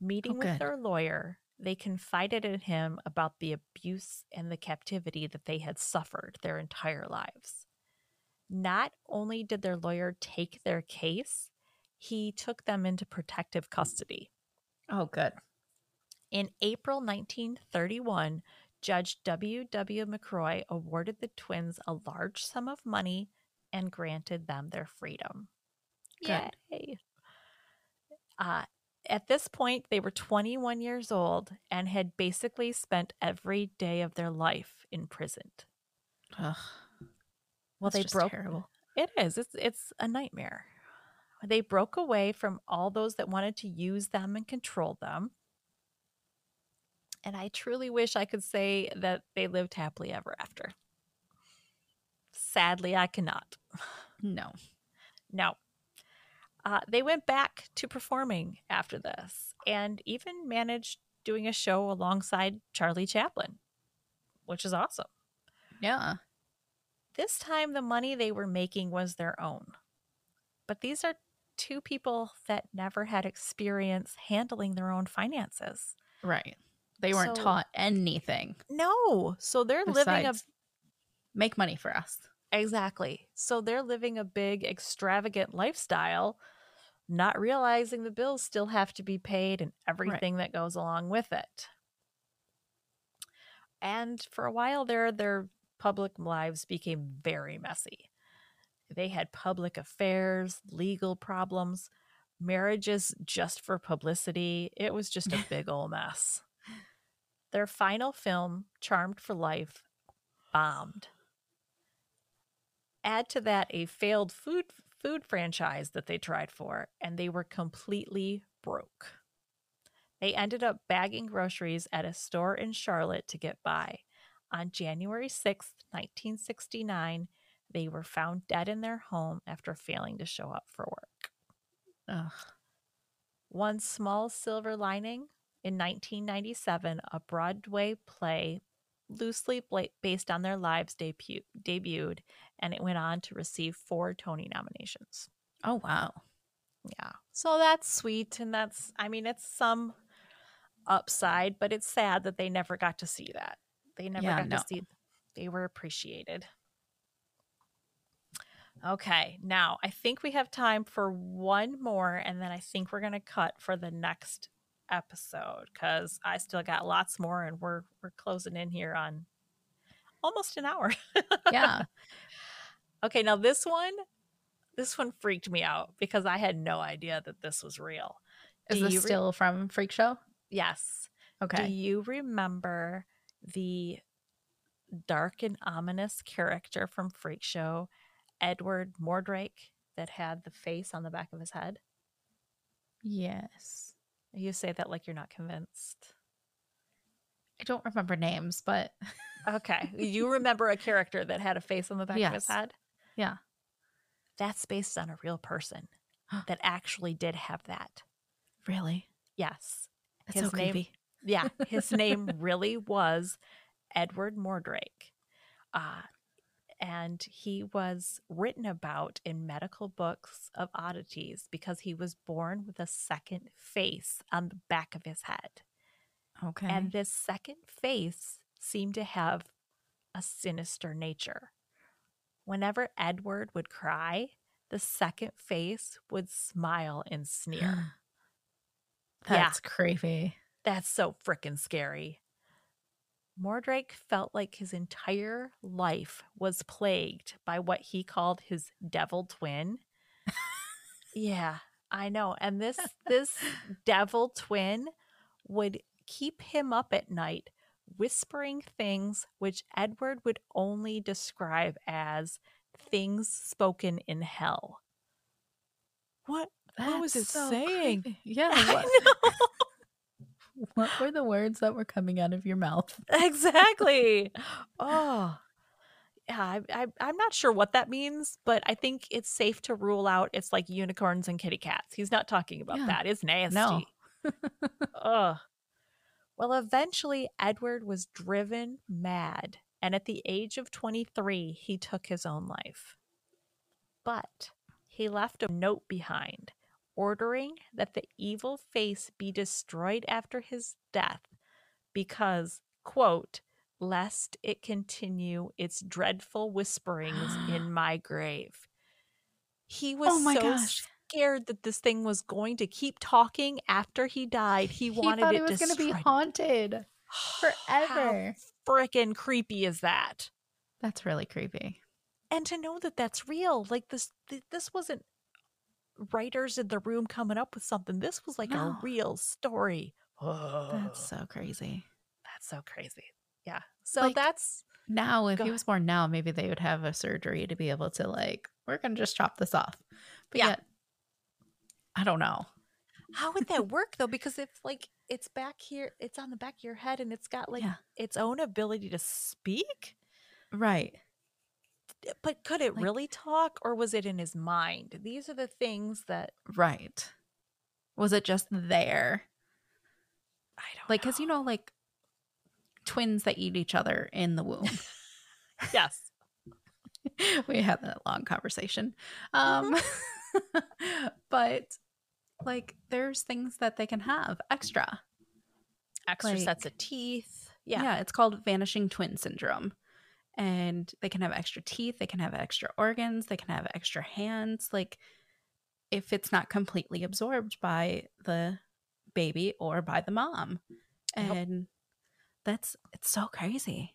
Meeting Oh, with their lawyer, they confided in him about the abuse and the captivity that they had suffered their entire lives. Not only did their lawyer take their case, he took them into protective custody. Oh, good. In April 1931, Judge W. W. McCrory awarded the twins a large sum of money and granted them their freedom. Good. Yay. Uh, at this point, they were 21 years old and had basically spent every day of their life imprisoned. Ugh. Well, they broke. terrible. It is. It's it's a nightmare. They broke away from all those that wanted to use them and control them. And I truly wish I could say that they lived happily ever after. Sadly, I cannot. No. No. Uh, they went back to performing after this and even managed doing a show alongside Charlie Chaplin, which is awesome. Yeah. This time, the money they were making was their own. But these are two people that never had experience handling their own finances. Right. They weren't So- taught anything No. So they're living a make money for us. Exactly. So they're living a big, extravagant lifestyle, not realizing the bills still have to be paid and everything that goes along with it. And for a while there, their public lives became very messy. They had public affairs, legal problems, marriages just for publicity. It was just a <laughs> big old mess. Their final film, Chained for Life, bombed add to that a failed food food franchise that they tried for and they were completely broke. They ended up bagging groceries at a store in charlotte to get by. On january 6th 1969 they were found dead in their home after failing to show up for work. Ugh. one small silver lining in 1997 a broadway play loosely based on their lives debu- debuted and it went on to receive four Tony nominations. Oh wow. Yeah. So that's sweet. And that's, I mean, it's some upside, but it's sad that they never got to see that. They never Yeah, got no. to see, they were appreciated. Okay. Now I think we have time for one more, and then I think we're going to cut for the next episode because I still got lots more and we're, we're closing in here on almost an hour. Yeah. <laughs> Okay, now this one, this one freaked me out because I had no idea that this was real. Is Do this re- still from Freak Show? Yes. Okay. Do you remember the dark and ominous character from Freak Show, Edward Mordrake, that had the face on the back of his head? yes. You say that like you're not convinced. I don't remember names, but <laughs> Okay. You remember a character that had a face on the back of his head? Yeah. That's based on a real person <gasps> that actually did have that. really, Yes. that's His so name- creepy. Yeah. <laughs> His name really was Edward Mordrake. Uh, and he was written about in medical books of oddities because he was born with a second face on the back of his head. Okay. And this second face seemed to have a sinister nature. Whenever Edward would cry, the second face would smile and sneer. <gasps> Yeah. that's creepy. That's so freaking scary. Mordrake felt like his entire life was plagued by what he called his devil twin. yeah, I know. And this this <laughs> devil twin would keep him up at night whispering things which Edward would only describe as things spoken in hell. What what was it so saying? creepy. Yeah. <laughs> I What, know. What were the words that were coming out of your mouth? <laughs> exactly. Oh, yeah. I, I, I'm not sure what that means, but I think it's safe to rule out it's like unicorns and kitty cats. He's not talking about Yeah. that. It's nasty. No. Ugh. Well, eventually, Edward was driven mad, and at the age of 23, he took his own life. But he left a note behind ordering that the evil face be destroyed after his death because, quote, lest it continue its dreadful whisperings in <gasps> my grave. He was Oh so gosh. scared that this thing was going to keep talking after he died. He wanted thought it, it was going to be haunted <sighs> forever. How freaking creepy is that? That's really creepy. and to know that that's real like this th- this wasn't writers in the room coming up with something this was like No. a real story Oh. That's so crazy. that's so crazy yeah so Like- that's Now, if he was born now, maybe they would have a surgery to be able to like, we're gonna just chop this off. But Yeah. yet, I don't know. how would that <laughs> work though because if like it's back here it's on the back of your head and it's got like Yeah. its own ability to speak Right. But could it Like- really talk or was it in his mind these are the things that Right. Was it just there? i don't Like, because you know, like twins that eat each other in the womb. <laughs> yes <laughs> we had that long conversation. Um, <laughs> but like, there's things that they can have extra. extra Like- sets of teeth Yeah. yeah it's called vanishing twin syndrome. And they can have extra teeth, they can have extra organs, they can have extra hands. Like, if it's not completely absorbed by the baby or by the mom. Yep. And that's, it's so crazy.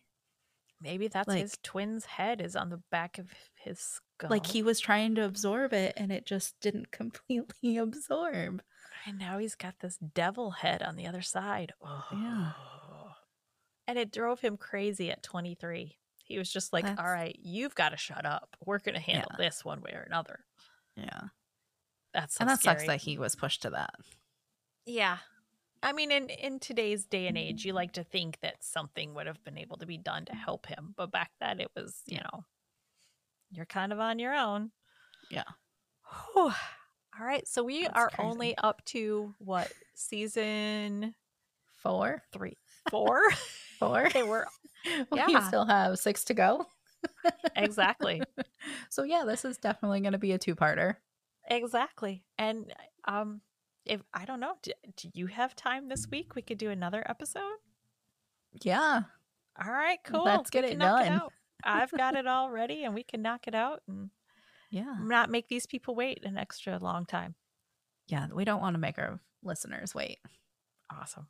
Maybe that's Like- his twin's head is on the back of his skull. Like, he was trying to absorb it and it just didn't <laughs> completely absorb. and now he's got this devil head on the other side. Oh. Yeah. And it drove him crazy at 23. He was just like, That's- "All right, you've got to shut up. We're going to handle this one way or another." Yeah. That's so and that sucks that he was pushed to that. Yeah. I mean, in, in today's day and mm-hmm. age, you like to think that something would have been able to be done to help him. But back then, it was, you know, you're kind of on your own. Yeah. Whew. All right. So we That's are crazy. only up to what season Four? three, four? <laughs> Four? okay, we're <laughs> we Yeah. still have six to go. exactly, <laughs> So yeah, this is definitely going to be a two-parter. exactly. And um, if I don't know, do, do you have time this week? We could do another episode. Yeah. All right, cool. Let's get We it done. out. I've got it all ready, and we can knock it out and Yeah. not make these people wait an extra long time. Yeah, we don't want to make our listeners wait. Awesome.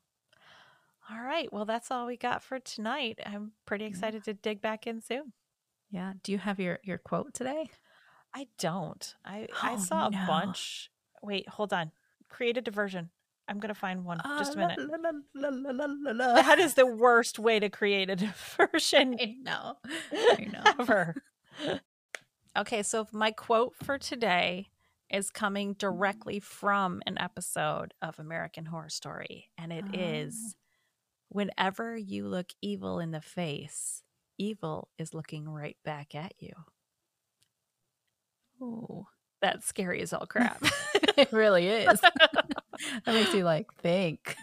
All right. Well, that's all we got for tonight. I'm pretty Yeah. excited to dig back in soon. Yeah. Do you have your your quote today? I don't. I I Oh, saw a bunch. Wait, hold on. Create a diversion. I'm gonna find one. Just a Uh, minute. la, la, la. That is the worst way to create a <laughs> diversion I know. I <laughs> know. ever. <laughs> okay, so my quote for today is coming directly from an episode of American Horror Story, and it is Whenever you look evil in the face, evil is looking right back at you. Oh, That's scary as all crap. <laughs> <laughs> it really is. <laughs> that makes you like think.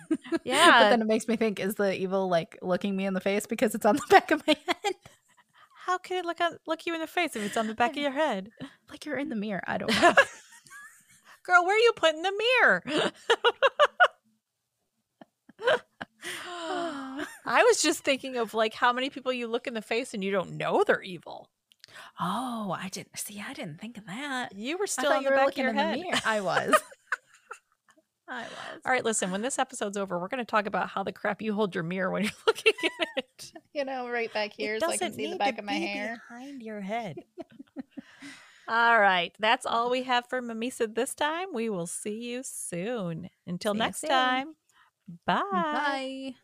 Yeah. but then it makes me think: Is the evil like looking me in the face because it's on the back of my head? How can it look on, look you in the face if it's on the back of your head? Like you're in the mirror. I don't know. Girl, where are you putting the mirror? <sighs> I was just thinking of like how many people you look in the face and you don't know they're evil. oh, I didn't see. I didn't think of that. You were still on the back of your in head. the mirror. I was. <laughs> I was. All right, listen, when this episode's over, we're going to talk about how the crap you hold your mirror when you're <laughs> looking at it. <laughs> You know, right back here, it so I can see the back of my be hair. behind your head. All right, that's all we have for Mimesis this time. We will see you soon. Until See next soon. time, bye. Bye.